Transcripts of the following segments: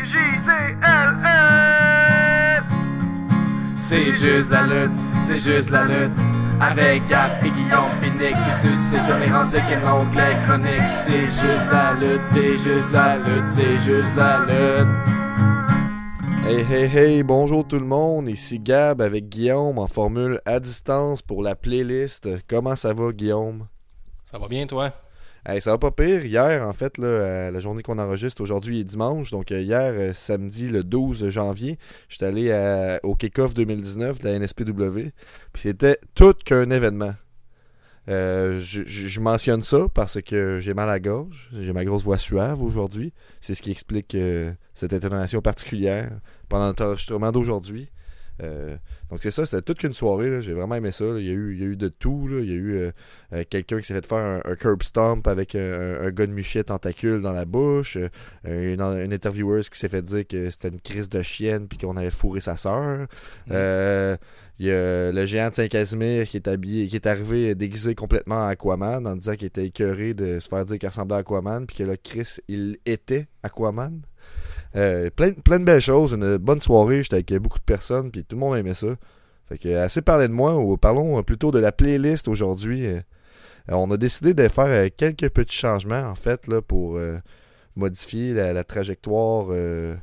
C-J-D-L-L. C'est juste la lutte, c'est juste la lutte. Avec Gap et Guillaume Pinique qui suscite comme les rendus qu'un onglet chronique. C'est juste la lutte, c'est juste la lutte, c'est juste la lutte. Hey hey hey, bonjour tout le monde, ici Gab avec Guillaume en formule à distance pour la playlist. Comment ça va Guillaume? Ça va bien toi? Hey, ça va pas pire. Hier, en fait, euh, la journée qu'on enregistre aujourd'hui est dimanche. Donc, euh, hier, euh, samedi, le 12 janvier, j'étais allé à- au kick-off 2019 de la NSPW. Puis c'était tout qu'un événement. Je, mentionne ça parce que j'ai mal à gorge. J'ai ma grosse voix suave aujourd'hui. C'est ce qui explique cette intonation particulière pendant notre enregistrement d'aujourd'hui. Euh, donc c'est ça, c'était toute qu'une soirée. J'ai vraiment aimé ça. là. Il, y a eu, il y a eu de tout. là. Il y a eu euh, euh, quelqu'un qui s'est fait faire un, un curb stomp avec un, un gars de Michet tentacule dans la bouche. une, une intervieweuse qui s'est fait dire que c'était une crise de chienne puis qu'on avait fourré sa sœur. Euh, il y a le géant de Saint-Casimir qui est habillé, qui est arrivé déguisé complètement en Aquaman en disant qu'il était écœuré de se faire dire qu'il ressemblait à Aquaman puis que là Chris il était Aquaman. Euh, plein, de belles choses, une bonne soirée, j'étais avec beaucoup de personnes puis tout le monde aimait ça. Fait que assez parlé de moi, ou parlons plutôt de la playlist aujourd'hui. Euh, on a décidé de faire euh, quelques petits changements en fait là pour euh, modifier la, la trajectoire euh,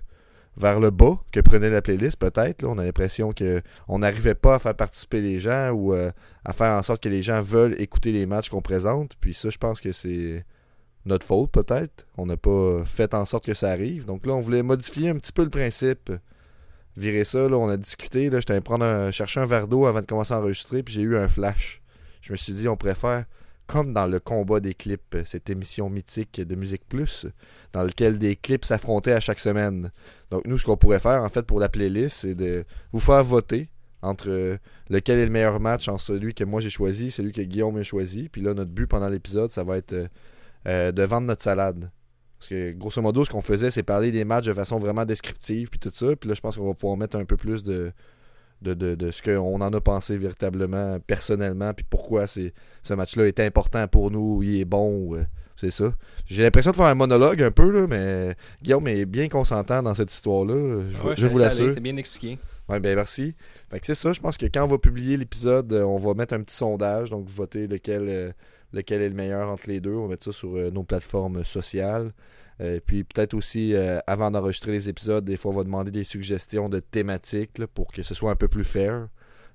vers le bas que prenait la playlist peut-être. On a l'impression que on n'arrivait pas à faire participer les gens ou euh, à faire en sorte que les gens veulent écouter les matchs qu'on présente. Puis ça, je pense que c'est notre faute peut-être. On n'a pas fait en sorte que ça arrive. Donc là, on voulait modifier un petit peu le principe. Virer ça, là, on a discuté. Là, j'étais allé prendre chercher un verre d'eau avant de commencer à enregistrer, puis j'ai eu un flash. Je me suis dit, on préfère, comme dans le combat des clips, cette émission mythique de Musique Plus, dans lequel des clips s'affrontaient à chaque semaine. Donc nous, ce qu'on pourrait faire, en fait, pour la playlist, c'est de vous faire voter entre euh, lequel est le meilleur match entre celui que moi j'ai choisi, celui que Guillaume a choisi. Puis là, notre but pendant l'épisode, ça va être euh, de vendre notre salade. Parce que grosso modo, ce qu'on faisait, c'est parler des matchs de façon vraiment descriptive, puis tout ça. Puis là, je pense qu'on va pouvoir mettre un peu plus de, de, de, de ce qu'on en a pensé véritablement, personnellement, puis pourquoi c'est, ce match-là est important pour nous, il est bon, euh, c'est ça. J'ai l'impression de faire un monologue un peu, là, mais Guillaume est bien consentant dans cette histoire-là. Je, Ouais, je vous l'assure. C'est bien expliqué. Ouais, ben merci. Fait que c'est ça, je pense que quand on va publier l'épisode, euh, on va mettre un petit sondage, donc voter lequel, euh, lequel est le meilleur entre les deux. On va mettre ça sur euh, nos plateformes sociales. Euh, puis peut-être aussi, euh, avant d'enregistrer les épisodes, des fois on va demander des suggestions de thématiques pour que ce soit un peu plus fair.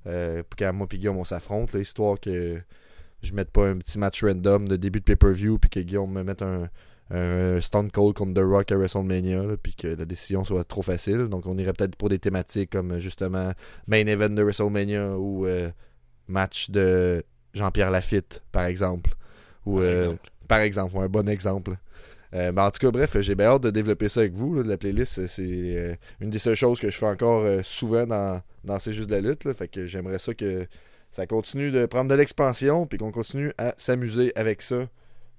Quand moi et Guillaume on s'affronte, histoire que je mette pas un petit match random de début de pay-per-view puis que Guillaume me mette un, Stone Cold contre The Rock à WrestleMania, là, puis que la décision soit trop facile. Donc on irait peut-être pour des thématiques comme justement Main Event de WrestleMania ou match de Jean-Pierre Lafitte, par exemple. Ou, Par euh, exemple. par exemple, ouais, un bon exemple. Euh, ben, en tout cas, bref, j'ai bien hâte de développer ça avec vous. là. La playlist, c'est euh, une des seules choses que je fais encore euh, souvent dans, dans C'est juste de la lutte. là. Fait que j'aimerais ça que ça continue de prendre de l'expansion puis qu'on continue à s'amuser avec ça.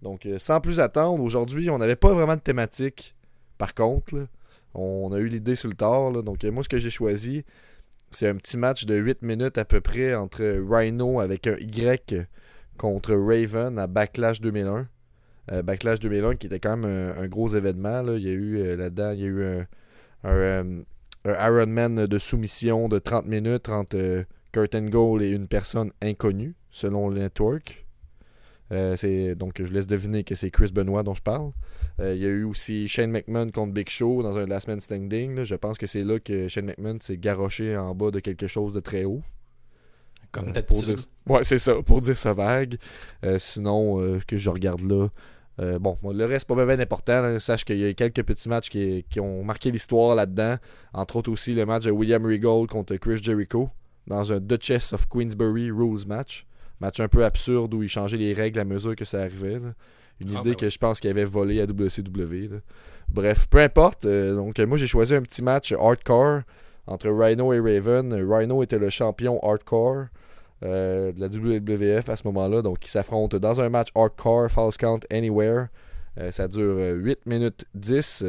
Donc, sans plus attendre, aujourd'hui, on n'avait pas vraiment de thématique. Par contre, là, on a eu l'idée sur le tard. Donc, moi, ce que j'ai choisi, c'est un petit match de 8 minutes à peu près entre Rhino avec un Y contre Raven à Backlash 2001. Euh, Backlash 2001 qui était quand même un, gros événement. Il y a eu euh, là-dedans, il y a eu un, euh, Iron Man de soumission de 30 minutes entre euh, Kurt Angle et une personne inconnue, selon le network. Donc je laisse deviner que c'est Chris Benoit dont je parle. Euh, il y a eu aussi Shane McMahon contre Big Show dans un Last Man Standing. là. Je pense que c'est là que Shane McMahon s'est garoché en bas de quelque chose de très haut. Comme Euh, pour d'habitude. dire- Ouais, c'est ça, pour dire ça vague. Euh, sinon, euh, que je regarde là. euh, bon, le reste, pas bien important. là. Sache qu'il y a quelques petits matchs qui, qui ont marqué l'histoire là-dedans. Entre autres aussi le match de William Regal contre Chris Jericho dans un Duchess of Queensberry Rules match. Match un peu absurde où il changeait les règles à mesure que ça arrivait. là. Une Ah, idée ben que oui. je pense qu'il avait volé à WCW. là. Bref, peu importe. euh, donc, euh, moi, j'ai choisi un petit match hardcore entre Rhino et Raven. Rhino était le champion hardcore euh, de la WWF à ce moment-là. Donc, ils s'affrontent dans un match hardcore, False Count Anywhere. Euh, ça dure euh, 8 minutes 10.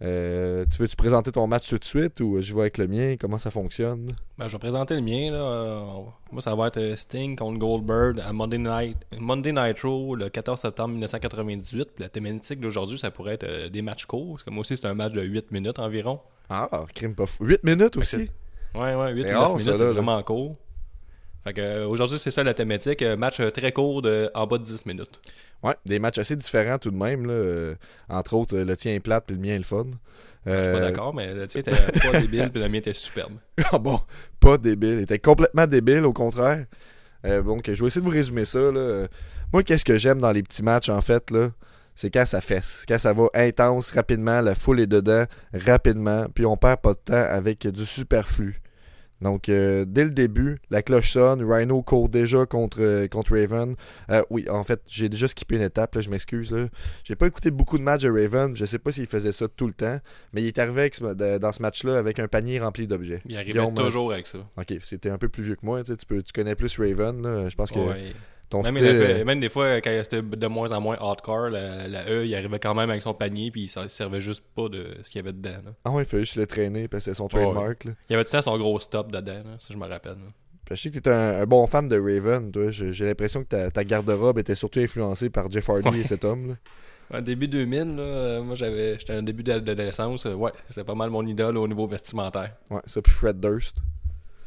Euh, tu veux-tu présenter ton match tout de suite ou je vais avec le mien? Comment ça fonctionne? Ben, je vais présenter le mien. Là. Euh, moi, ça va être euh, Sting contre Goldberg à Monday Night Monday Nitro le 14 septembre 1998. Puis la thématique d'aujourd'hui, ça pourrait être euh, des matchs courts. Parce que moi aussi, c'est un match de 8 minutes environ. Ah, crime pas fou. 8 minutes aussi? Ouais, ouais, 8 C'est ou 9 rare, minutes, c'est vraiment court. Fait que euh, aujourd'hui, c'est ça la thématique. euh, match euh, très court de en bas de 10 minutes. Ouais, des matchs assez différents tout de même. Là. Euh, entre autres, euh, le tien est plate puis le mien est le fun. Je suis pas Euh, d'accord, mais le tien était pas débile, puis le mien était superbe. Ah bon, pas débile. Il était complètement débile, au contraire. Euh, donc, je vais essayer de vous résumer ça. Là. Euh, Moi, qu'est-ce que j'aime dans les petits matchs, en fait, là, c'est quand ça fesse. Quand ça va intense, rapidement, la foule est dedans, rapidement, puis on perd pas de temps avec du superflu. Donc, euh, dès le début, la cloche sonne, Rhino court déjà contre, euh, contre Raven. Euh, oui, en fait, j'ai déjà skippé une étape, là, je m'excuse. là. J'ai pas écouté beaucoup de matchs de Raven, je sais pas s'il faisait ça tout le temps, mais il est arrivé avec ce- dans ce match-là avec un panier rempli d'objets. Il arrivait Guillaume, toujours avec ça. Ok, c'était un peu plus vieux que moi, tu, peux, tu connais plus Raven, là. je pense que Ouais. Ton Même, style... il a fait- euh, même des fois, quand c'était de moins en moins hardcore, la, la E, il arrivait quand même avec son panier, puis il se servait juste pas de ce qu'il y avait dedans. là. Ah ouais, il fallait juste le traîner, parce que c'est son Ouais, trademark. là. Il y avait tout le temps son gros stop dedans, là, ça je me rappelle. Je sais que t'es un, un bon fan de Raven, toi. J'ai l'impression que ta, ta garde-robe était surtout influencée par Jeff Hardy Ouais. et cet homme. Là. Début 2000, là, euh, moi j'avais j'étais un début d'ad- d'adolescence, euh, ouais, c'était pas mal mon idole au niveau vestimentaire. Ouais, ça puis Fred Durst.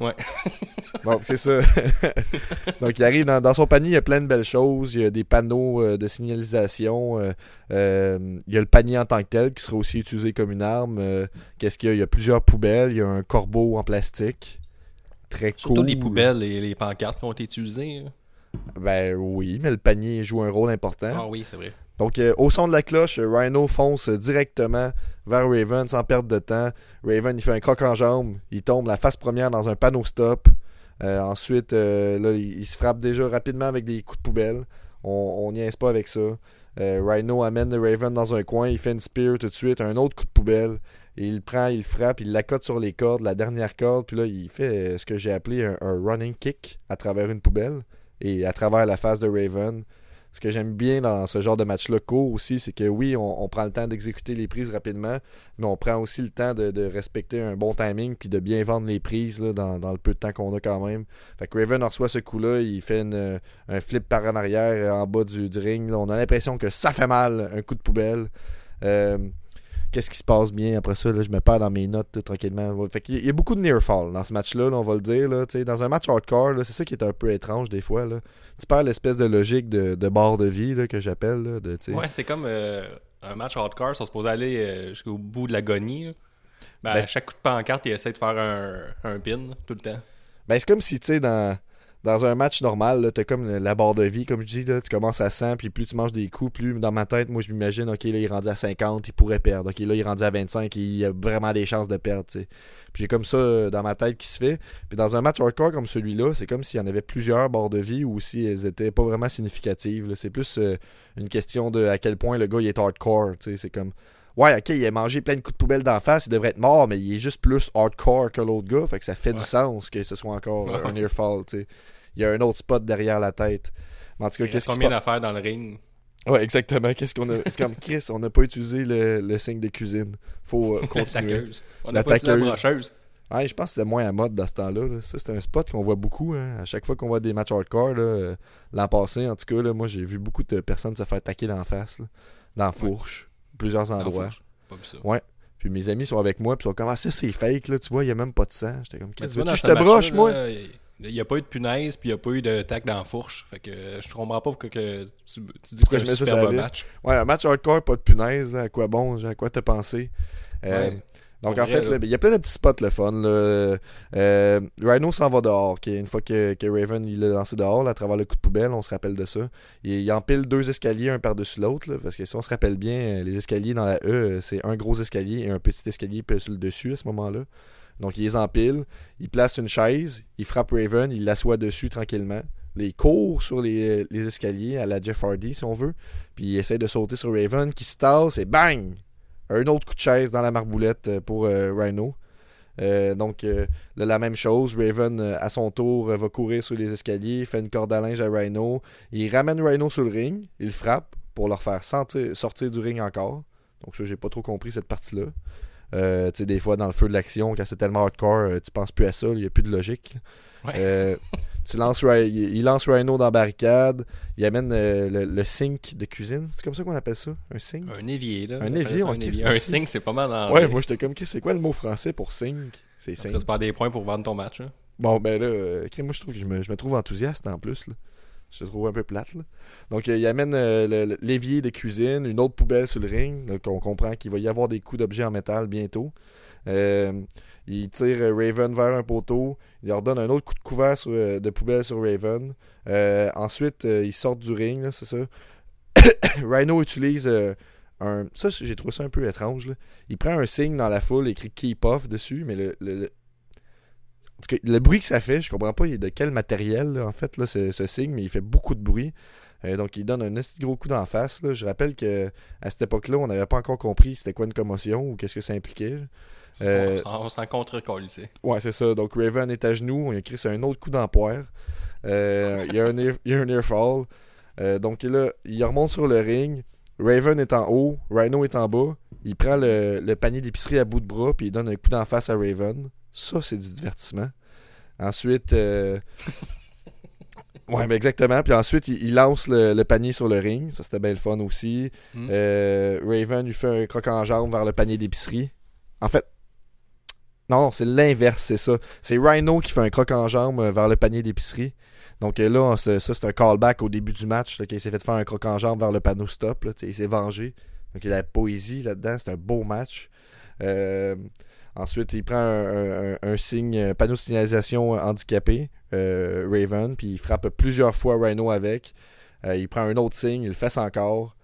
Ouais. bon, c'est ça. Donc, il arrive dans, dans son panier, il y a plein de belles choses. Il y a des panneaux euh, de signalisation. euh, euh, il y a le panier en tant que tel qui sera aussi utilisé comme une arme. Qu'est-ce qu'il y a? Il y a plusieurs poubelles. Il y a un corbeau en plastique. Très Surtout cool. les poubelles et les pancartes qui ont été utilisées. là. Ben oui, mais le panier joue un rôle important. Ah oui, c'est vrai. Donc, euh, au son de la cloche, Rhino fonce directement vers Raven sans perdre de temps. Raven, il fait un croc en jambe. Il tombe la face première dans un panneau stop. Euh, ensuite, euh, il, se frappe déjà rapidement avec des coups de poubelle. On niaise pas avec ça. Euh, Rhino amène le Raven dans un coin. Il fait une spear tout de suite. Un autre coup de poubelle. Il prend, il frappe, il l'accote sur les cordes, la dernière corde. Puis là, il fait ce que j'ai appelé un running kick à travers une poubelle et à travers la face de Raven. Ce que j'aime bien dans ce genre de match-là court aussi, c'est que oui, on, prend le temps d'exécuter les prises rapidement, mais on prend aussi le temps de, respecter un bon timing puis de bien vendre les prises dans, le peu de temps qu'on a quand même. Fait que Raven reçoit ce coup-là, il fait un flip par en arrière en bas du, ring. On a l'impression que ça fait mal, un coup de poubelle. Euh, Qu'est-ce qui se passe bien après ça? Là, je me perds dans mes notes là, tranquillement. Fait il y a beaucoup de near fall dans ce match-là, là, on va le dire. Là, dans un match hardcore, c'est ça qui est un peu étrange des fois. Là. Tu perds l'espèce de logique de, de barre de vie là, que j'appelle. de. Ouais, c'est comme euh, un match hardcore, ça se supposé aller euh, jusqu'au bout de l'agonie. Ben, Ben, à chaque coup de pancarte, il essaie de faire un, un pin tout le temps. Ben, c'est comme si, tu sais, dans, dans un match normal, là, t'as comme la barre de vie, comme je dis, là, tu commences à 100, puis plus tu manges des coups, plus dans ma tête, moi, je m'imagine, ok, là, il est rendu à 50, il pourrait perdre. Ok, là, il est rendu à 25, il a vraiment des chances de perdre, tu. Puis j'ai comme ça euh, dans ma tête qui se fait. Puis dans un match hardcore comme celui-là, c'est comme s'il y en avait plusieurs barres de vie ou si elles étaient pas vraiment significatives. C'est plus euh, une question de à quel point le gars il est hardcore, tu sais. C'est comme. Ouais, ok, il a mangé plein de coups de poubelle d'en face, il devrait être mort, mais il est juste plus hardcore que l'autre gars, fait que ça fait du sens que ce soit encore Ouais. un earfall, tu sais. Il y a un autre spot derrière la tête. Mais en tout cas, qu'est-ce passe? d'affaires dans le ring? Ouais, exactement. Qu'est-ce qu'on a? C'est comme Chris, on n'a pas utilisé le, le signe de cuisine. Faut euh, La continuer. taqueuse. On La a pas utilisé la brocheuse. Ouais, je pense que c'était moins à mode dans ce temps-là. là. Ça, c'est un spot qu'on voit beaucoup. hein. À chaque fois qu'on voit des matchs hardcore, euh, l'an passé, en tout cas, là, moi, j'ai vu beaucoup de personnes se faire taquer d'en face, là, dans la fourche, plusieurs endroits. Pas vu ça. Puis mes amis sont avec moi, puis ils sont comme ah, ça, c'est fake, là, tu vois, il n'y a même pas de sang. J'étais comme, qu'est-ce que tu je te broche, moi? Il n'y a pas eu de punaise, puis il n'y a pas eu de tac dans la fourche. Fait que euh, je comprends pas pourquoi que tu, tu dis que c'est un match. Ouais, un match hardcore, pas de punaise, à quoi bon, à quoi t'as pensé? Euh, Ouais. Donc en vrai, fait, il y a plein de petits spots le fun. Là. Euh, Rhino s'en va dehors. ok, Une fois que, que Raven il l'a lancé dehors, là, à travers le coup de poubelle, on se rappelle de ça. Il, il empile deux escaliers un par-dessus l'autre. Parce que si on se rappelle bien, euh, les escaliers dans la E, euh, c'est un gros escalier et un petit escalier sur le dessus à ce moment-là. Donc il les empile, il place une chaise, il frappe Raven, il l'assoit dessus tranquillement. Il court sur les, les escaliers à la Jeff Hardy si on veut. Puis il essaie de sauter sur Raven qui se tasse et bang! Un autre coup de chaise dans la marboulette euh, pour euh, Rhino. Euh, donc, euh, là, la même chose. Raven, euh, à son tour, va courir sur les escaliers, fait une corde à linge à Rhino. Il ramène Rhino sur le ring, il frappe pour leur faire sentir- sortir du ring encore. Donc ça, j'ai pas trop compris cette partie-là. Tu sais, des fois, dans le feu de l'action, quand c'est tellement hardcore, tu penses plus à ça, il n'y a plus de logique. Ouais. Tu lances, il lance Rhino dans la barricade, il amène euh, le, le sink de cuisine, c'est comme ça qu'on appelle ça, un sink? Un évier, là. Un évier, on un évier. Un sink, c'est pas mal Ouais, moi j'étais comme, c'est quoi le mot français pour sink? C'est Parce sink. que tu perds des points pour vendre ton match. Là. Bon, ben là, euh, moi je trouve que je me, je me trouve enthousiaste en plus. Là. Je trouve un peu plate. Là. Donc, euh, il amène euh, l'évier de cuisine, une autre poubelle sur le ring. Donc, on comprend qu'il va y avoir des coups d'objets en métal bientôt. Euh, il tire euh, Raven vers un poteau. Il leur donne un autre coup de couvert euh, de poubelle sur Raven. Ensuite, ils sortent du ring, c'est ça. Rhino utilise un. Ça, j'ai trouvé ça un peu étrange. Il prend un signe dans la foule écrit Keep Off dessus, mais le, le- le- en tout cas, le bruit que ça fait, je comprends pas de quel matériel, en fait, là, ce, ce signe, mais il fait beaucoup de bruit. Donc, il donne un gros coup d'en face. Je rappelle que à cette époque-là, on n'avait pas encore compris c'était quoi une commotion ou qu'est-ce que ça impliquait. Euh, On s'en- On s'en contre ici. Ouais, c'est ça. Donc, Raven est à genoux. On a écrit sur un autre coup d'empoire. Euh, il, y a un ear- il y a un ear fall. Euh, donc, là, il remonte sur le ring. Raven est en haut. Rhino est en bas. Il prend le, le panier d'épicerie à bout de bras. Puis il donne un coup d'en face à Raven. Ça, c'est du divertissement. Ensuite. euh, Ouais, mais exactement. Puis ensuite, il, lance le, le panier sur le ring. Ça, c'était bien le fun aussi. Hmm. Euh, Raven lui fait un croc en jambe vers le panier d'épicerie. En fait, non, c'est l'inverse, c'est ça. C'est Rhino qui fait un croc en jambe euh, vers le panier d'épicerie. Donc euh, là, ça, c'est un callback au début du match, qu'il s'est fait faire un croc en jambe vers le panneau stop. Là, il s'est vengé. Donc il a la poésie là-dedans. C'est un beau match. Euh, ensuite, il prend un, signe, panneau de signalisation handicapé, Raven, puis il frappe plusieurs fois Rhino avec. Il prend un autre signe, il le fait encore.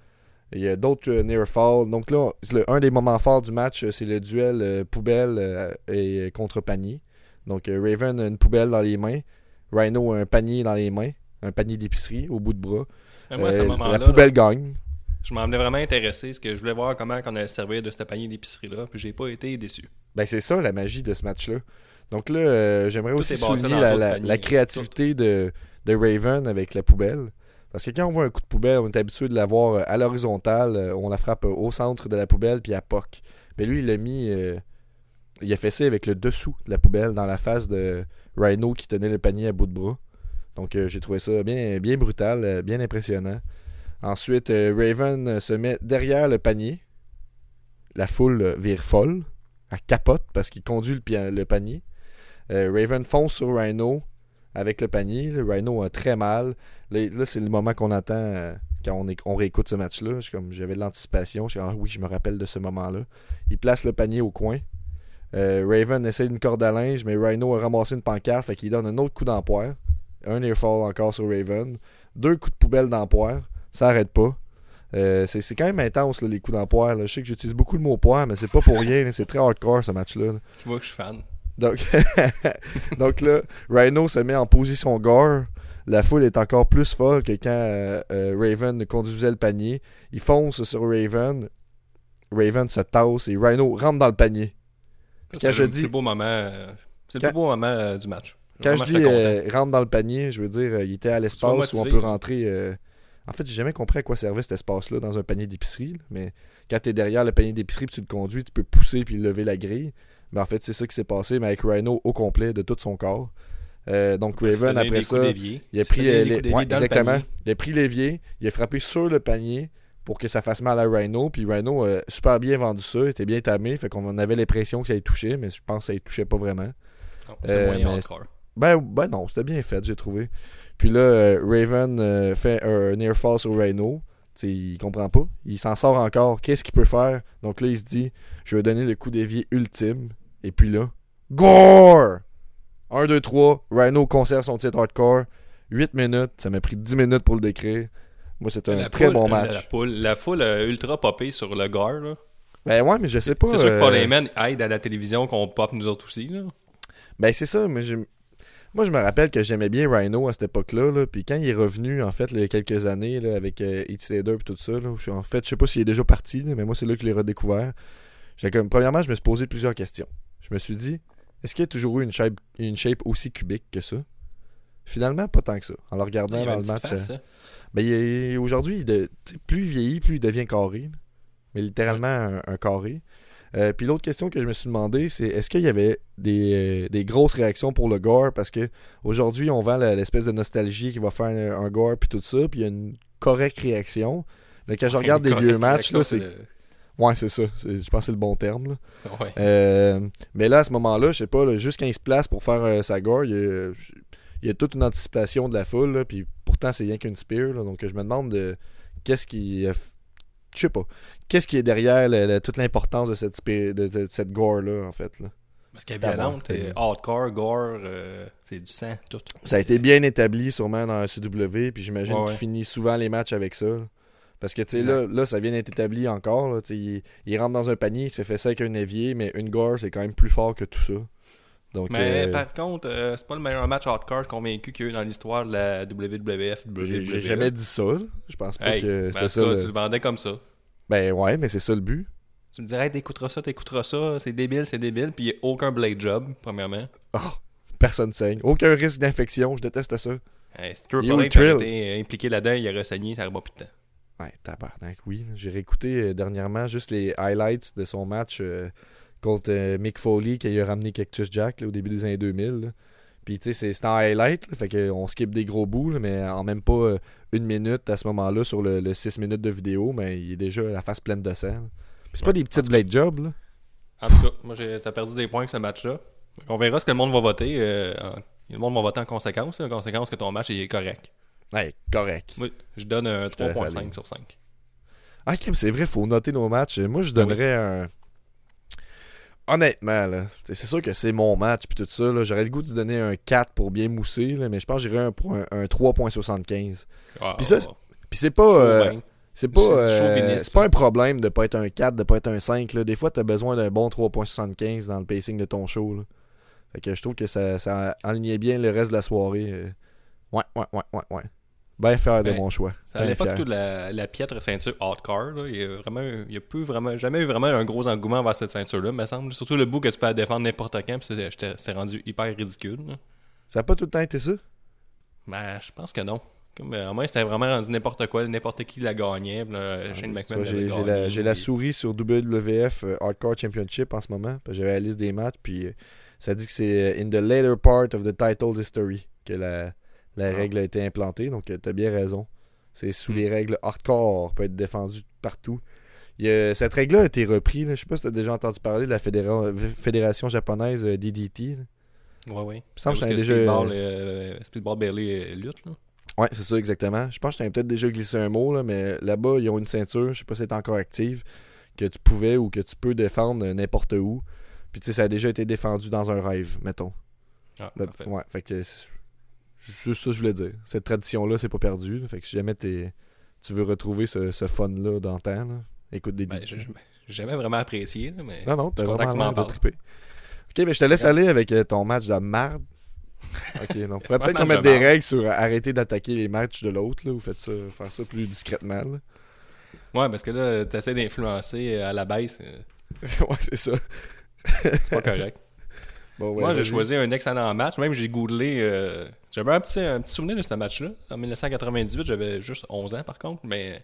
Il y a d'autres euh, near fall. Donc là, le- un des moments forts du match, euh, c'est le duel euh, poubelle et contre panier. Donc Raven a une poubelle dans les mains, Rhino a un panier dans les mains, un panier d'épicerie au bout de bras. Mais moi, à ce moment-là, la poubelle gagne. je m'en venais vraiment intéressé. Parce que je voulais voir comment on allait se servir de ce panier d'épicerie-là. Puis j'ai pas été déçu. Ben c'est ça la magie de ce match-là. Donc là, euh, j'aimerais aussi souligner la, créativité de, de Raven avec la poubelle. Parce que quand on voit un coup de poubelle, on est habitué de la voir euh, à l'horizontale, euh, on la frappe euh, au centre de la poubelle puis à POC. Mais lui, il l'a mis. il a ça avec le dessous de la poubelle dans la face de Rhino qui tenait le panier à bout de bras. Donc j'ai trouvé ça bien, bien brutal, bien impressionnant. Ensuite, Raven se met derrière le panier. La foule vire folle. Elle capote parce qu'il conduit le, le panier. Raven fonce sur Rhino avec le panier. Le Rhino a très mal. Là, c'est le moment qu'on attend euh, quand on, réécoute ce match-là. J'avais de l'anticipation. Je ah oui, je me rappelle de ce moment-là. Il place le panier au coin. Euh, Raven essaie une corde à linge, mais Rhino a ramassé une pancarte, fait qu'il donne un autre coup d'empoire. Un airfall encore sur Raven. Deux coups de poubelle d'empoire. Ça arrête pas. Euh, c'est quand même intense les coups d'empoire. Je sais que j'utilise beaucoup le mot poire, mais c'est pas pour rien. C'est très hardcore ce match-là. là. Tu vois que je suis fan. Donc, donc là, Rhino se met en position gore. La foule est encore plus folle que quand euh, euh, Raven conduisait le panier. Il fonce sur Raven. Raven se tasse et Rhino rentre dans le panier. C'est je le dis- plus beau moment, euh, le plus beau moment du match. Quand je dis rentre dans le panier, je veux dire, il était à l'espace où on peut rentrer. En fait, j'ai jamais compris à quoi servait cet espace-là dans un panier d'épicerie. Mais quand tu es derrière le panier d'épicerie et tu le conduis, tu peux pousser puis lever la grille. Mais en fait, c'est ça qui s'est passé, mais avec Rhino au complet de tout son corps. Euh, donc Raven, après ça, il a pris euh, d'évier ouais, le exactement. Il a pris l'évier, il a frappé sur le panier pour que ça fasse mal à Rhino. Puis Rhino a super bien vendu ça, était bien tamé, fait qu'on avait l'impression que ça y touchait, mais je pense que ça y touchait pas vraiment. Non, Euh, moyen mais encore. Ben, ben non, c'était bien fait, j'ai trouvé. Puis là, Raven fait un air fall sur Rhino. T'sais, il comprend pas. Il s'en sort encore. Qu'est-ce qu'il peut faire? Donc là, il se dit, je vais donner le coup d'évier ultime. Et puis là, Gore! 1, 2, 3. Rhino conserve son titre hardcore. 8 minutes. Ça m'a pris 10 minutes pour le décrire. Moi, c'est un La très poule- bon match. La, foule, la foule a ultra popé sur le gars. là. Ben ouais, mais je sais pas. C'est sûr que euh, Paul Heyman aide à la télévision qu'on pop nous autres aussi. Là. Ben c'est ça, mais j'ai- moi je me rappelle que j'aimais bien Rhino à cette époque-là, là, puis quand il est revenu en fait là, il y a quelques années là, avec euh, Heath Slater et tout ça, là, je en fait je sais pas s'il est déjà parti, mais moi c'est là que je l'ai redécouvert. Comme premièrement je me suis posé plusieurs questions. Je me suis dit est-ce qu'il y a toujours eu une shape, une shape aussi cubique que ça? Finalement pas tant que ça. En le regardant dans le match, face, euh, hein. ben aujourd'hui plus il vieillit plus il devient carré. mais littéralement un, un carré. Euh, puis l'autre question que je me suis demandé, c'est est-ce qu'il y avait des, euh, des grosses réactions pour le gore? Parce que aujourd'hui, on vend l'espèce de nostalgie qui va faire un, un gore puis tout ça, puis il y a une correcte réaction. Mais quand je regarde des vieux matchs, là, c'est. Ouais, c'est ça. Je pense que c'est le bon terme. Là. le- Ouais. Euh, mais là, à ce moment-là, je sais pas, là, juste quand il se place pour faire euh, sa gore, il y, a, il y a toute une anticipation de la foule, là, puis pourtant, c'est rien qu'une spear. donc, je me demande de qu'est-ce qui. Je sais pas. Qu'est-ce qui est derrière le- le- toute l'importance de cette, de, de cette gore-là, en fait. Là? Parce qu'elle est violente, euh, hardcore, gore, euh, c'est du sang, tout. Ça a été bien établi, sûrement, dans la CW, puis j'imagine Ouais, qu'il finit souvent les matchs avec ça. Parce que, tu sais, là, là, ça vient d'être établi encore. Là, il, il rentre dans un panier, il se fait fesser avec un évier, mais une gore, c'est quand même plus fort que tout ça. Donc, Mais euh, par contre, euh, c'est pas le meilleur match hardcore convaincu qu'il y a eu dans l'histoire de la WWF. J'ai jamais dit ça. là. Je pense pas Hey, que ben, c'était ça. tout cas, le- Tu le vendais comme ça. Ben ouais, mais c'est ça le but. Tu me dirais, hey, t'écouteras ça, t'écouteras ça, c'est débile, c'est débile, puis il n'y a aucun blade job, premièrement. Oh, personne saigne. Aucun risque d'infection. Je déteste ça. Hey, si Triple H avait thrill? été euh, impliqué là-dedans, il aurait saigné, ça aurait pas plus de temps. Ouais, tabarnak, oui. J'ai réécouté euh, dernièrement juste les highlights de son match contre euh, Mick Foley qui a ramené Cactus Jack là, au début des années 2000. là. Puis tu sais, c'est- en highlight, là, fait qu'on skip des gros bouts, là, mais en même pas euh, une minute à ce moment-là sur le, 6 minutes de vidéo, mais il est déjà la face pleine de sang. là. Puis c'est pas des petites blade jobs, là. En tout cas, moi, j'ai- t'as perdu des points avec ce match-là. On verra ce que le monde va voter. euh, en- Le monde va voter en conséquence, en conséquence que ton match est correct. Ouais, correct. Moi, je donne un te laisse 3.5 aller. sur 5. Ah, Kim, c'est vrai, faut noter nos matchs. Moi, je oui. donnerais un. Honnêtement, c'est sûr que c'est mon match puis tout ça. J'aurais le goût de donner un 4 pour bien mousser, là, mais je pense que j'irais un, un, un 3.75. Ah, Puis ça, Puis c'est pas. euh, c'est pas, c'est euh, pas là. un problème de pas être un 4, de pas être un 5. Là. Des fois, t'as besoin d'un bon 3.75 dans le pacing de ton show. Là. Fait que je trouve que ça, ça alignait bien le reste de la soirée. euh. Ouais, ouais, ouais, ouais, ouais. Bien fier de Ben, mon choix. À l'époque fier. tout de la, la piètre ceinture hardcore, là, il y a vraiment, il y a plus vraiment, jamais eu vraiment un gros engouement vers cette ceinture-là, me semble. Surtout le bout que tu peux la défendre n'importe quand, puis c'est- rendu hyper ridicule. là. Ça a pas tout le temps été ça? Ben, je pense que non. Comme, euh, à moins c'était vraiment rendu n'importe quoi, n'importe qui la gagnait. Shane McMahon vois, J'ai la, souris sur WWF euh, Hardcore Championship en ce moment. J'avais la liste des matchs, puis euh, ça dit que c'est in the later part of the title history que la, la Ah. règle a été implantée. Donc, tu t'as bien raison. C'est sous Hmm. les règles hardcore, peut être défendu partout. Il cette règle-là a été reprise. Je sais pas si tu as déjà entendu parler de la fédéra- fédération japonaise euh, DDT. là. Ouais, ouais. Il semble que déjà- Speedball, euh, Speedball Bailey euh, lutte, là. Ouais, c'est ça exactement. Je pense que t'avais peut-être déjà glissé un mot, là, mais là-bas, ils ont une ceinture, je sais pas si elle est encore active, que tu pouvais ou que tu peux défendre euh, n'importe où. Puis tu sais, ça a déjà été défendu dans un rêve, mettons. Ah, parfait. ouais, fait que juste ça que je voulais dire. Cette tradition-là, c'est pas perdu. fait que si jamais t'es- tu veux retrouver ce, ce fun-là d'antan, là, écoute des Ben, j'ai jamais vraiment apprécié, mais... Non, non, t'as vraiment de triper. Ok, mais je te laisse aller avec euh, ton match de merde. Ok, donc faudrait peut-être qu'on mette de des marde. règles sur euh, arrêter d'attaquer les matchs de l'autre, là, ou faites ça, faire ça plus discrètement, là. Ouais, parce que là, t'essaies d'influencer euh, à la baisse, ouais, c'est ça. c'est pas correct. Bon, ouais, Moi, j'ai choisi un excellent match. Même, j'ai googlé. euh, J'avais un petit, un petit souvenir de ce match-là. En 1998, j'avais juste 11 ans, par contre. Mais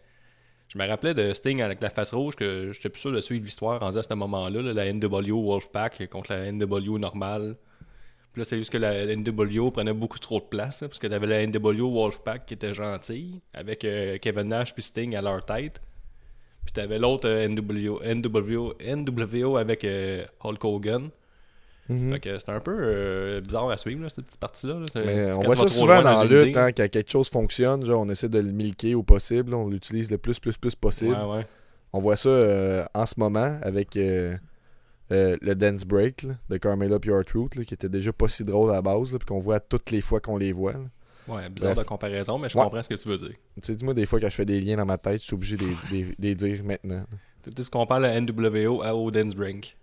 je me rappelais de Sting avec la face rouge, que j'étais plus sûr de suivre l'histoire rendu à ce moment-là. là, la NWO Wolfpack contre la NWO normale. Puis là, c'est juste que la NWO prenait beaucoup trop de place. là, parce que t'avais la NWO Wolfpack qui était gentille, avec euh, Kevin Nash puis Sting à leur tête. Puis t'avais l'autre euh, NWO, NWO, NWO avec euh, Hulk Hogan. Fait que c'est un peu euh, bizarre à suivre, là, cette petite partie-là. là. On voit ça souvent dans la lutte, hein, quand quelque chose fonctionne, genre on essaie de le milquer au possible, là, on l'utilise le plus, plus, plus possible. Ouais, ouais. On voit ça euh, en ce moment avec euh, euh, le Dance Break là, de Carmela Pure Truth, là, qui était déjà pas si drôle à la base, puis qu'on voit toutes les fois qu'on les voit. là. Ouais, bizarre Bref. de comparaison, mais je Ouais. comprends ce que tu veux dire. Tu sais, dis-moi des fois quand je fais des liens dans ma tête, je suis obligé de les- dire maintenant. Tu tu compares le NWO à au Dance Break.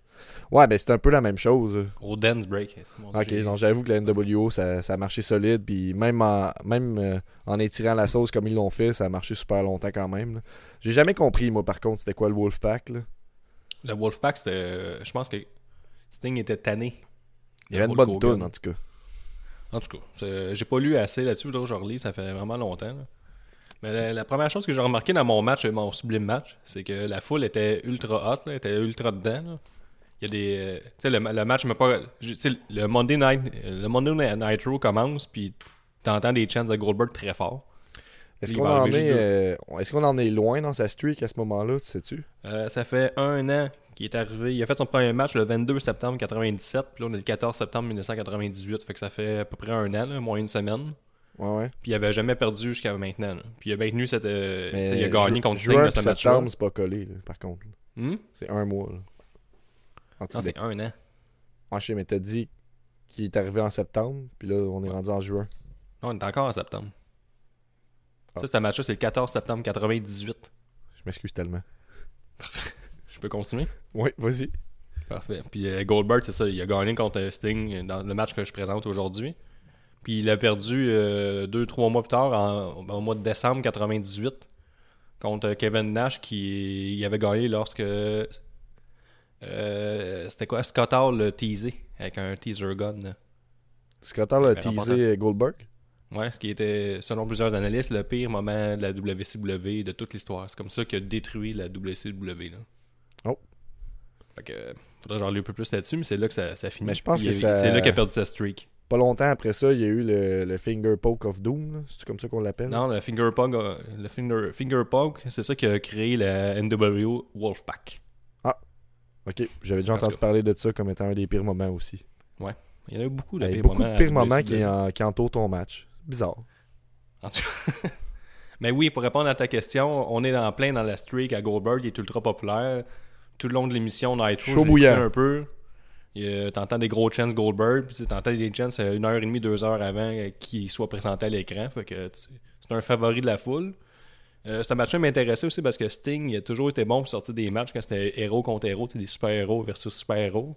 Ouais, ben c'est un peu la même chose. Au Dance Break. c'est mon Ok, donc j'avoue que la NWO, ça, ça a marché solide, puis même en, même euh, en étirant la sauce comme ils l'ont fait, ça a marché super longtemps quand même. J'ai jamais compris, moi, par contre, c'était quoi le Wolfpack. Là. Le Wolfpack, c'était. euh, Je pense que Sting était tanné. Il y avait une bonne tonne, en tout cas. En tout cas, c'est- j'ai pas lu assez là-dessus, là, je relis, ça fait vraiment longtemps. là. Mais la, la première chose que j'ai remarqué dans mon match, mon sublime match, c'est que la foule était ultra hot, là, était ultra dedans. là. Il y a des. euh, tu sais, le, le match m'a pas. Tu sais, le Monday Night, le Monday Night Nitro commence, puis t'entends des chants de Goldberg très fort. Est-ce qu'on en est, euh, est-ce qu'on en est loin dans sa streak à ce moment-là, tu sais-tu? Euh, ça fait un an qu'il est arrivé. Il a fait son premier match le 22 septembre 97, puis là on est le 14 septembre 1998, fait que ça fait à peu près un an, là, moins une semaine. Ouais, ouais. Puis il avait jamais perdu jusqu'à maintenant. là. Puis il a maintenu cette. euh, il a gagné contre Sting match-là. septembre, c'est pas collé, là, par contre. Hmm? C'est un mois. Là. En Non, c'est un an. Ouais, je sais, mais t'as dit qu'il est arrivé en septembre, puis là, on est rendu en juin. Non, on est encore en septembre. Ah. Ça, ce match-là, c'est le 14 septembre 98. Je m'excuse tellement. Je peux continuer? Oui, vas-y. Parfait. Puis euh, Goldberg, c'est ça, il a gagné contre euh, Sting dans le match que je présente aujourd'hui. Puis il a perdu euh, deux, trois mois plus tard, en- au mois de décembre 98, contre Kevin Nash qui il avait gagné lorsque. Euh, C'était quoi? Scott Hall l'a teasé avec un teaser gun. Scott Hall a teasé Goldberg. Ouais, ce qui était, selon plusieurs analystes, le pire moment de la WCW de toute l'histoire. C'est comme ça qu'il a détruit la WCW. Là. Oh. Fait que, faudrait lis un peu plus là-dessus, mais c'est là que ça, ça finit. Mais je pense que ça- C'est là qu'il a perdu sa streak. Pas longtemps après ça, il y a eu le, le Finger Poke of Doom. C'est comme ça qu'on l'appelle? Non, le Finger Poke, euh, le Finger, finger Poke, c'est ça qui a créé la NWO Wolfpack. Ok, j'avais déjà entendu parler de ça comme étant un des pires moments aussi. Il y en a eu beaucoup de Il y a pires beaucoup moments de à pires moments qui, en- qui entourent ton match. Bizarre. En tout cas. Mais oui, pour répondre à ta question, on est en plein dans la streak à Goldberg, il est ultra populaire. Tout le long de l'émission Nitro, Chaud bouillant. un peu. T'entends des gros chants Goldberg, puis t'entends des chants euh, une heure et demie, deux heures avant euh, qu'il soit présenté à l'écran. Fait que tu- c'est un favori de la foule. Euh, ce match-là m'intéressait aussi parce que Sting il a toujours été bon pour sortir des matchs quand c'était héros contre héros, des super-héros versus super-héros.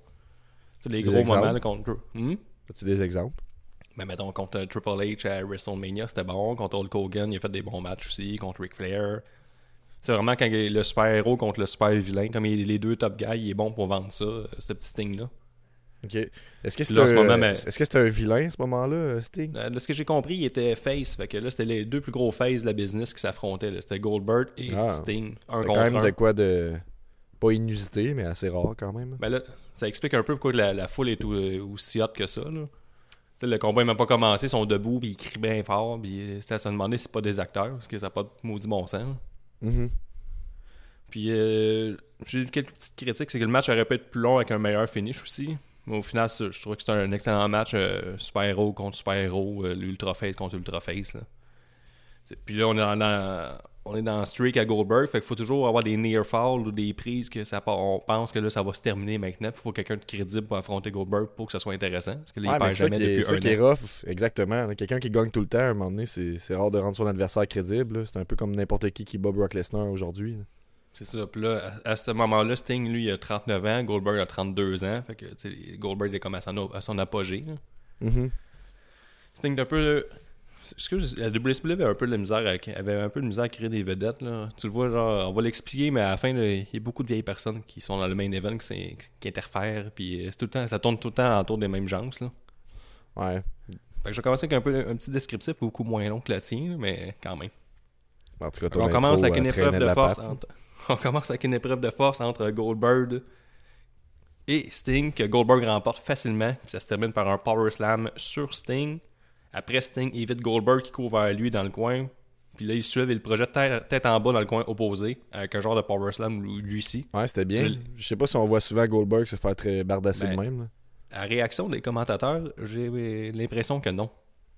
Sais, des gros exemples? moments là, contre. Hmm? As-tu des exemples? Ben, mettons, contre euh, Triple H à WrestleMania, c'était bon. Contre Hulk Hogan, il a fait des bons matchs aussi. Contre Ric Flair. C'est vraiment quand il y a le super-héros contre le super-vilain, comme il est les deux top guys, il est bon pour vendre ça, euh, ce petit Sting-là. Ok. Est-ce que c'est ce est-ce c'était un vilain à ce moment-là, euh, Sting? Euh, De ce que j'ai compris, il était face. Fait que là, c'était les deux plus gros face de la business qui s'affrontaient. là. C'était Goldberg et Ah. Sting. Un contre quand même un. de quoi de. Pas inusité, mais assez rare quand même. Ben là, ça explique un peu pourquoi la, la foule est euh, aussi hot que ça. Là. Tu sais, le combat n'a même pas commencé, ils sont debout, puis ils crient bien fort, puis euh, c'est à se demander si c'est pas des acteurs, parce que ça n'a pas de maudit bon sens. Mhm. Puis euh, j'ai eu quelques petites critiques, c'est que le match aurait pu être plus long avec un meilleur finish aussi. Mais au final, je trouve que c'était un excellent match euh, super-héros contre super-héros, euh, l'ultra face contre ultra face. Là. C'est- Puis là, on est dans, on est dans streak à Goldberg, fait qu'il faut toujours avoir des near falls ou des prises que ça on pense que là ça va se terminer maintenant. Il faut quelqu'un de crédible pour affronter Goldberg pour que ça soit intéressant. Parce que là, il Ouais, mais perd c'est jamais qui est, depuis ça un qui est rough, exactement. Quelqu'un qui gagne tout le temps, à un moment donné, c'est c'est rare de rendre son adversaire crédible. C'est un peu comme n'importe qui qui bat Brock Lesnar aujourd'hui. C'est ça. Puis là, à, à ce moment-là, Sting, lui, il a 39 ans, Goldberg a 32 ans. Fait que, tu sais, Goldberg est comme à son, à son apogée. là. Mhm. Sting un peu. Excuse, la WCW avait un peu de la misère à, avait un peu de misère à créer des vedettes. Là. Tu le vois, genre, on va l'expliquer, mais à la fin, il y a beaucoup de vieilles personnes qui sont dans le main event qui, qui interfèrent. Puis euh, tout le temps, ça tourne tout le temps autour des mêmes gens. Là. Ouais. Fait que je vais commencer avec un, peu, un petit descriptif beaucoup moins long que le tien, là, mais quand même. En tout cas, on commence avec euh, une épreuve traînait de la force entre... On commence avec une épreuve de force entre Goldberg et Sting que Goldberg remporte facilement. Puis ça se termine par un power slam sur Sting. Après Sting évite Goldberg qui court vers lui dans le coin. Puis là il suive et le projette tête, en bas dans le coin opposé avec un genre de power slam lui-ci. Ouais, c'était bien. Le- Je sais pas si on voit souvent Goldberg se faire très bardasser Ben, de même. là. À réaction des commentateurs, j'ai l'impression que non.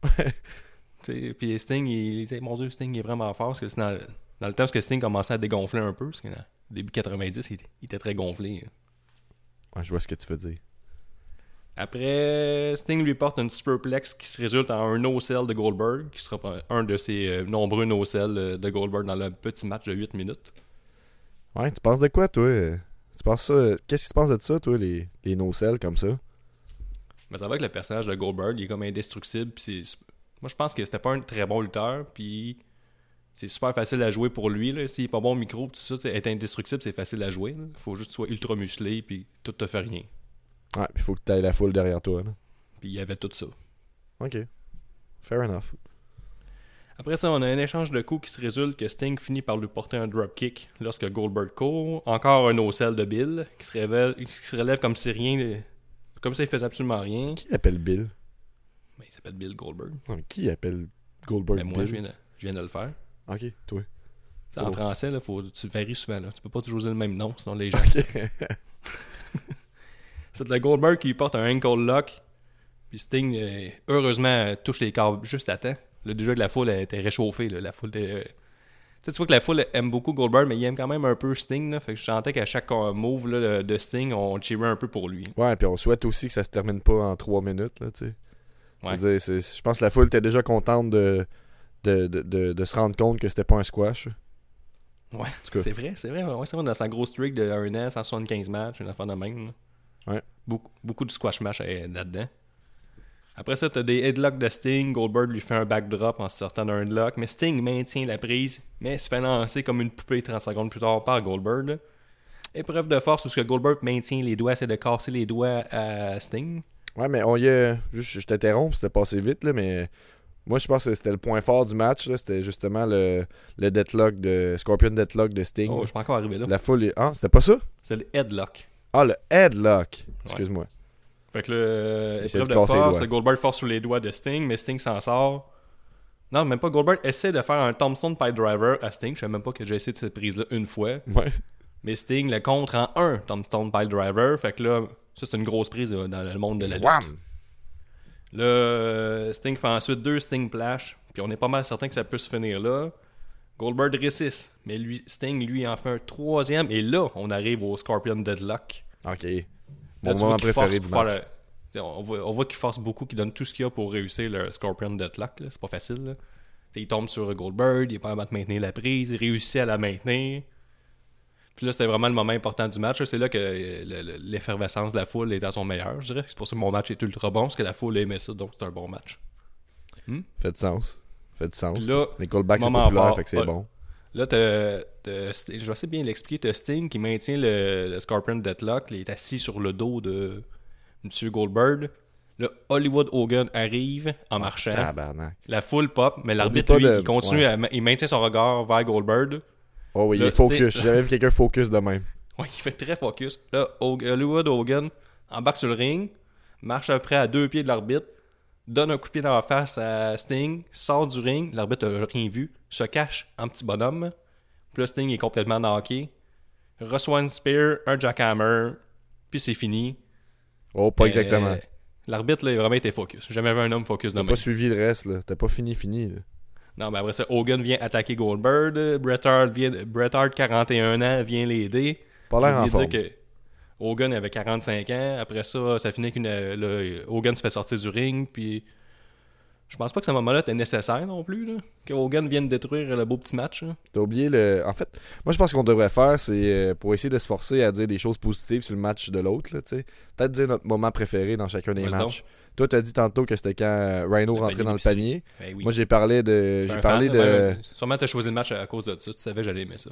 Puis Sting, il, disait, mon dieu, Sting est vraiment fort. Parce que c'est dans, dans le temps où Sting commençait à dégonfler un peu, parce que début 90, il, il était très gonflé. Ouais, je vois ce que tu veux dire. Après, Sting lui porte une superplex qui se résulte en un no-sell de Goldberg, qui sera un de ses euh, nombreux no-sell euh, de Goldberg dans le petit match de 8 minutes. Ouais, tu penses de quoi, toi? Euh? Tu penses ça Qu'est-ce que tu penses de ça, toi, les, les no-cells comme ça? Mais ça va que le personnage de Goldberg, il est comme indestructible. Puis. Moi, je pense que c'était pas un très bon lutteur, puis c'est super facile à jouer pour lui. Là. S'il est pas bon au micro, tout ça, c'est- être indestructible, c'est facile à jouer. Il faut juste que tu sois ultra musclé, puis tout te fait rien. Ouais, il faut que tu aies la foule derrière toi. là. Puis il y avait tout ça. Ok. Fair enough. Après ça, on a un échange de coups qui se résulte que Sting finit par lui porter un dropkick lorsque Goldberg court. Encore un ocel de Bill qui se, révèle, qui se relève comme si rien. Comme ça, il faisait absolument rien. Qui appelle Bill? Mais il s'appelle Bill Goldberg. Non, Qui appelle Goldberg Mais moi, Bill? je viens, de, je viens de le faire. Ok, toi. C'est en français, là, faut, tu le varies souvent. Là. Tu peux pas toujours dire le même nom, sinon les gens. C'est le Goldberg qui porte un ankle lock. Puis Sting, euh, heureusement, euh, touche les câbles juste à temps. Là, déjà que la foule elle était réchauffée. là. La foule était, euh, Tu sais, tu vois que la foule aime beaucoup Goldberg, mais il aime quand même un peu Sting. Là. Fait que je sentais qu'à chaque move là, de Sting, on cheerait un peu pour lui. Ouais, puis on souhaite aussi que ça se termine pas en trois minutes, là, tu sais. Je veux Ouais. dire, c'est- Je pense que la foule était déjà contente de, de, de, de, de se rendre compte que c'était pas un squash. Ouais, c'est vrai, c'est vrai. Ouais, c'est vrai, dans sa grosse streak de 1 an, 175 matchs, une affaire de même. là. Ouais. Beaucoup, beaucoup de squash match euh, là-dedans. Après ça, t'as des headlocks de Sting. Goldberg lui fait un backdrop en sortant d'un headlock. Mais Sting maintient la prise, mais se fait lancer comme une poupée 30 secondes plus tard par Goldberg. là. Épreuve de force où ce que Goldberg maintient les doigts, c'est de casser les doigts à Sting. Ouais, mais on y a. Juste, je t'interromps, c'était passé vite, là, mais. Moi, je pense que c'était le point fort du match. C'était justement le, le deadlock de. Scorpion deadlock de Sting. Oh, je suis pas encore arrivé là. La foule est. Ah, c'était pas ça? C'est le headlock. Ah, le headlock. Excuse-moi. Fait que là, Essaie épreuve de force. Goldberg force sur les doigts de Sting, mais Sting s'en sort. Non, même pas. Goldberg essaie de faire un Thompson Pile Driver à Sting. Je sais même pas que j'ai essayé de cette prise-là une fois. Ouais. Mais Sting le contre en un Thompson Pile Driver. Fait que là, ça c'est une grosse prise euh, dans le monde de la lutte. Wham! Là, Sting fait ensuite deux Sting Plash. Puis on est pas mal certain que ça peut se finir là. Goldberg résiste. Mais lui, Sting, lui, en fait un troisième. Et là, on arrive au Scorpion Deadlock. Ok. Mon moment préféré du match. le- On voit, qu'il force beaucoup, qu'il donne tout ce qu'il y a pour réussir le Scorpion Deadlock. C'est pas facile. là. Il tombe sur Goldberg, il est pas de maintenir la prise, il réussit à la maintenir. Puis là, c'était vraiment le moment important du match. C'est là que euh, le- le- l'effervescence de la foule est à son meilleur, je dirais. C'est pour ça que mon match est ultra bon, parce que la foule aimait ça, donc c'est un bon match. Fait de sens. Fait sens. Puis là, Les callbacks, c'est populaire, fort. fait que c'est bon. Là, St- je vais assez bien l'expliquer. T'as Sting qui maintient le, le Scorpion Deadlock. Il est assis sur le dos de M. Goldberg. Là, Hollywood Hogan arrive en marchant. Tabarnak. La foule pop, mais l'arbitre, lui, de- il continue ouais. à il maintient son regard vers Goldberg. Oh oui, il est focus. jamais vu quelqu'un focus de même. Ouais, il fait très focus. Là, Hog- Hollywood Hogan embarque sur le ring, marche après à deux pieds de l'arbitre, donne un coup de pied dans la face à Sting, sort du ring, l'arbitre n'a rien vu, se cache en petit bonhomme. Puis là, Sting est complètement knocké, reçoit une spear, un jackhammer, puis c'est fini. Oh, pas Euh, exactement. L'arbitre, là, il a vraiment été focus. J'ai jamais vu un homme focus de T'as pas suivi le reste, là. T'as pas fini, fini. là. Non, mais après ça, Hogan vient attaquer Goldberg, Bret Hart, vient, Bret Hart 41 ans, vient l'aider. Pas l'air en forme. que Hogan avait 45 ans. Après ça, ça finit qu'une. Hogan se fait sortir du ring. Puis. Je pense pas que ce moment-là était nécessaire non plus. Là, que Hogan vienne détruire le beau petit match. T'as oublié le. En fait, moi je pense qu'on devrait faire, c'est euh, pour essayer de se forcer à dire des choses positives sur le match de l'autre. Peut-être dire notre moment préféré dans chacun des matchs. Toi, t'as dit tantôt que c'était quand euh, Rhino Le rentrait dans le panier. Ben oui. Moi, j'ai parlé de. J'ai parlé fan, de. Sûrement, t'as choisi le match à cause de ça. Tu savais que j'allais aimer ça.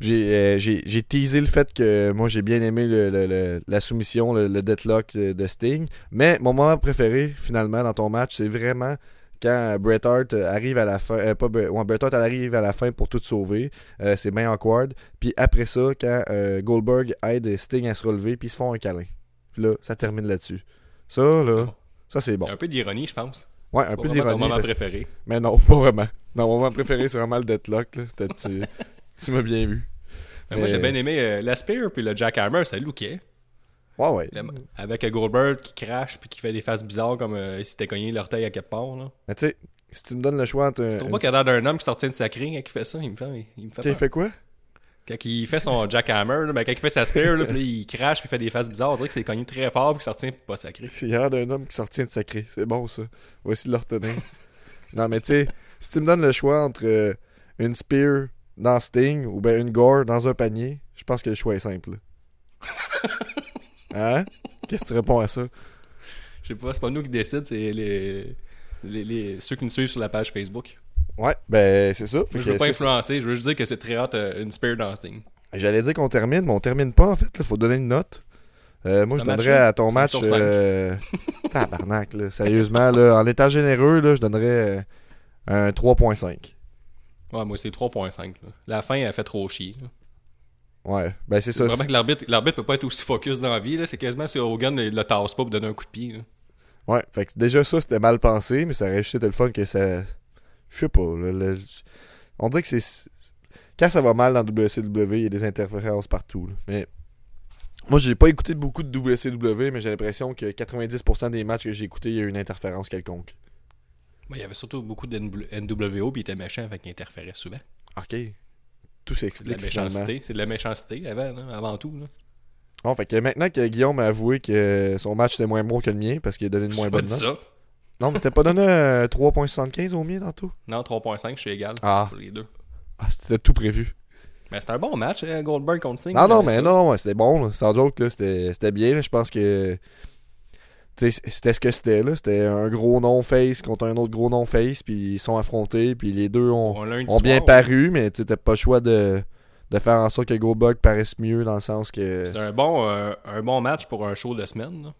J'ai euh, j'ai- j'ai teasé le fait que moi j'ai bien aimé le- le- la soumission, le, le deadlock de, de Sting. Mais mon moment préféré finalement dans ton match, c'est vraiment quand Bret Hart arrive à la fin. euh, pas Bret, ouais, Bret Hart arrive à la fin pour tout sauver. Euh, c'est bien awkward. Puis après ça, quand euh, Goldberg aide Sting à se relever, puis ils se font un câlin. Puis là, ça termine là-dessus. Ça, là, bon. ça c'est bon. y a un peu d'ironie, je pense. Ouais, un peu d'ironie. moment parce- préféré. Mais non, pas vraiment. Non, mon moment préféré, c'est vraiment le deadlock. Là. Tu, tu m'as bien vu. Mais Moi, Mais- j'ai bien aimé euh, la Spear puis le Jackhammer, ça lookait. Ouais, ouais. Le- Avec Goldberg qui crache puis qui fait des faces bizarres comme euh, s'il s'était cogné l'orteil à quelque part. Là. Mais tu sais, si tu me donnes le choix entre. Tu trouves pas qu'il a l'air d'un homme qui sortit de sa crin quand il fait ça? Il me fait, il me fait quoi? Quand il fait son jackhammer, là, ben, quand il fait sa spear, là, puis il crache puis il fait des faces bizarres. On dirait que c'est cogné très fort puis qu'il sortit pas sacré. C'est l'air d'un homme qui sortit de sacré. C'est bon, ça. On va essayer de le retenir. non, mais tu sais, si tu me donnes le choix entre euh, une spear dans Sting ou ben une gore dans un panier, je pense que le choix est simple. hein? Qu'est-ce que tu réponds à ça? Je sais pas, c'est pas nous qui décident, c'est les, les, les- ceux qui nous suivent sur la page Facebook. Ouais, ben c'est ça. Moi, je veux pas influencer, je veux juste dire que c'est très hot euh, une spear dans Sting. J'allais dire qu'on termine, mais on termine pas en fait. Il faut donner une note. Euh, moi, je donnerais à ton match. Euh... Tabarnak, là. Sérieusement, là, en état généreux, là, je donnerais. euh, Un 3.5. Ouais, moi, c'est 3.5. là. La fin, elle fait trop chier. là. Ouais, ben c'est ça. Vraiment que l'arbitre, l'arbitre peut pas être aussi focus dans la vie. Là. C'est quasiment si Hogan il le tasse pas pour donner un coup de pied. là. Ouais, fait que déjà ça, c'était mal pensé, mais ça aurait juste été le fun que ça. Je sais pas. le- le- On dirait que c'est. Quand ça va mal dans WCW, il y a des interférences partout. là. Mais. Moi, j'ai pas écouté beaucoup de WCW, mais j'ai l'impression que 90% des matchs que j'ai écoutés, il y a eu une interférence quelconque. Il y avait surtout beaucoup de NWO, puis il était méchant, fait qu'il interférait souvent. Ok. Tout C'est de s'explique la méchanceté. C'est de la méchanceté avant, là, avant tout. Là. Bon, fait que maintenant que Guillaume a avoué que son match était moins bon que le mien parce qu'il a donné une moins bonne dit note. ça. Non, mais t'as pas donné euh, 3.75 au mien tantôt? Non, 3.5, je suis égal Ah. pour les deux. Ah, c'était tout prévu. Mais c'était un bon match, hein, Goldberg contre Sting. Non, non, mais non, non, ouais, c'était bon, là. sans joke, là, c'était c'était bien. là. Je pense que tu sais, c'était ce que c'était. là. C'était un gros non-face contre un autre gros non-face, puis ils sont affrontés, puis les deux ont, Bon, lundi ont bien soir, paru, mais tu sais, t'as pas le choix de, de faire en sorte que Goldberg paraisse mieux dans le sens que. C'est un bon, euh, un bon match pour un show de semaine. là.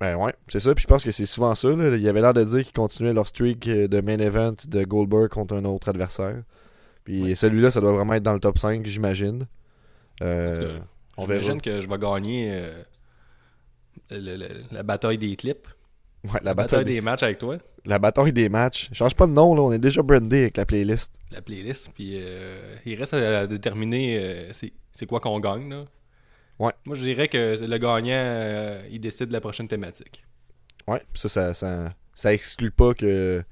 Ben ouais, c'est ça, puis je pense que c'est souvent ça. Là. Il avait l'air de dire qu'ils continuaient leur streak de main event de Goldberg contre un autre adversaire. Puis celui-là, ça doit vraiment être dans le top 5, j'imagine. Euh, on. J'imagine que je vais gagner euh, le- le- la bataille des clips. Ouais, La, la, bataille, bataille des matchs avec toi. La bataille des matchs. Change pas de nom, là. On est déjà brandé avec la playlist. La playlist. Puis euh, il reste à déterminer euh, c'est c'est quoi qu'on gagne. Là. Ouais. Moi, je dirais que le gagnant, euh, il décide de la prochaine thématique. Ouais, ça, ça, ça, ça exclut pas que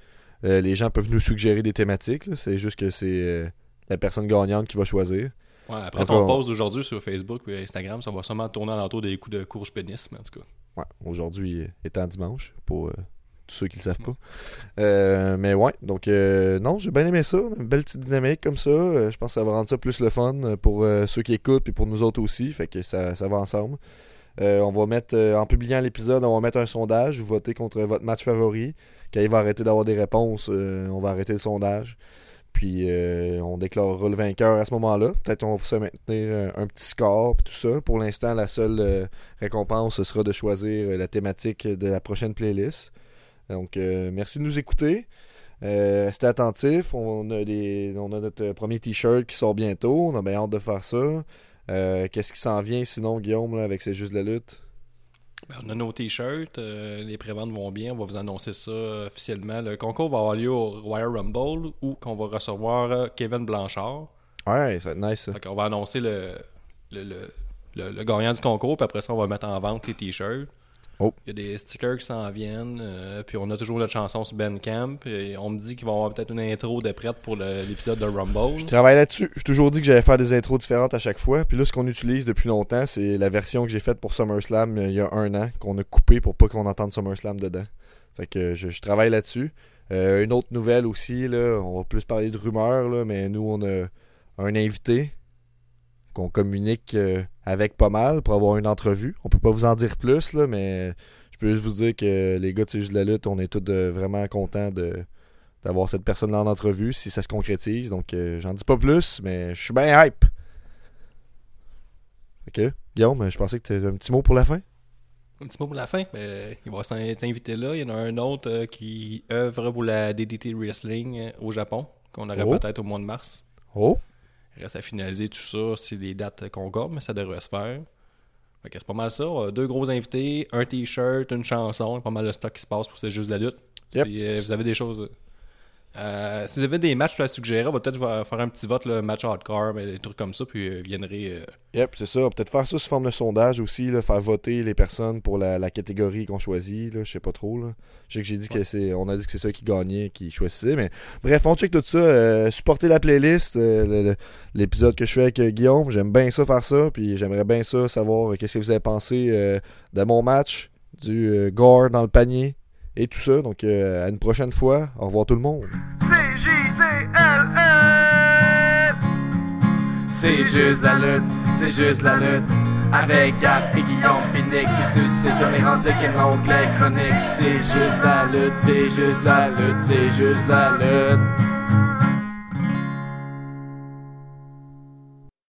euh, les gens peuvent nous suggérer des thématiques. C'est juste que c'est euh, la personne gagnante qui va choisir. Ouais, après ton post d'aujourd'hui sur Facebook et Instagram, ça va sûrement tourner alentour des coups de courge pénis, mais en tout cas. Ouais, aujourd'hui étant dimanche, pour euh, ceux qui le savent pas. Euh, mais ouais, donc euh, non, j'ai bien aimé ça. Une belle petite dynamique comme ça. Euh, je pense que ça va rendre ça plus le fun euh, pour ceux qui écoutent et pour nous autres aussi. Fait que ça, ça va ensemble. On va mettre, en publiant l'épisode, on va mettre un sondage. Vous votez contre votre match favori. Quand il va arrêter d'avoir des réponses, on va arrêter le sondage. Puis on déclarera le vainqueur à ce moment-là. Peut-être on va se maintenir un petit score et tout ça. Pour l'instant, la seule récompense sera de choisir la thématique de la prochaine playlist. Donc euh, merci de nous écouter. Euh, restez attentifs. On a, des, on a notre premier t-shirt qui sort bientôt. On a bien hâte de faire ça. Euh, Qu'est-ce qui s'en vient sinon, Guillaume, là, avec C'est juste la lutte? Ben, on a nos t-shirts, euh, les préventes vont bien, on va vous annoncer ça officiellement. Le concours va avoir lieu au Royal Rumble où qu'on va recevoir euh, Kevin Blanchard. Ouais, ça va être nice. ça. Fait qu'on va annoncer le, le, le, le- le gagnant du concours, puis après ça, on va mettre en vente les t-shirts. Oh. Il y a des stickers qui s'en viennent, euh, puis on a toujours notre chanson sur Ben Camp. Et on me dit qu'il va y avoir peut-être une intro de prête pour l'épisode de Rumble. Je travaille là-dessus. J'ai toujours dit que j'allais faire des intros différentes à chaque fois. Puis là, ce qu'on utilise depuis longtemps, c'est la version que j'ai faite pour SummerSlam euh, il y a un an, qu'on a coupé pour pas qu'on entende SummerSlam dedans. Fait que je, je travaille là-dessus. Euh, une autre nouvelle aussi, là, on va plus parler de rumeurs, là, mais nous, on a un invité qu'on communique euh, avec pas mal pour avoir une entrevue. On peut pas vous en dire plus, là, mais je peux juste vous dire que les gars de C'est juste de la lutte, on est tous euh, vraiment contents de d'avoir cette personne-là en entrevue si ça se concrétise. Donc, euh, j'en dis pas plus, mais je suis bien hype. Ok, Guillaume, je pensais que tu un petit mot pour la fin. Un petit mot pour la fin? Ben, il va invité là. Il y en a un autre euh, qui œuvre pour la DDT Wrestling euh, au Japon, qu'on aurait Oh. peut-être au mois de mars. Oh, reste à finaliser tout ça, c'est des dates concordent, mais ça devrait se faire. Fait que c'est pas mal ça. Euh, Deux gros invités, un t-shirt, une chanson, pas mal de stock qui se passe pour C'est juste la lutte. Yep. Si euh, vous avez des choses. Euh, si vous avez des matchs à suggérer, on va peut-être faire un petit vote, le match hardcore, mais des trucs comme ça, puis euh, viendrez. euh, Yep, c'est ça. Peut-être faire ça sous forme de sondage aussi, là, faire voter les personnes pour la, la catégorie qu'on choisit. Là, je sais pas trop. Là. Je sais que j'ai dit que c'est. On a dit que c'est ça qui gagnait, qui choisissait. Mais bref, on check tout ça. Euh, supportez la playlist. L'épisode que je fais avec Guillaume. J'aime bien ça faire ça. Puis j'aimerais bien ça savoir qu'est-ce que vous avez pensé de mon match, du gore dans le panier et tout ça. Donc euh, à une prochaine fois. Au revoir tout le monde. C'est juste la lutte, c'est juste la lutte Avec Gap et Guillaume Pinique Qui suscite comme les rendus qu'un oncle chronique C'est juste la lutte, c'est juste la lutte, c'est juste la lutte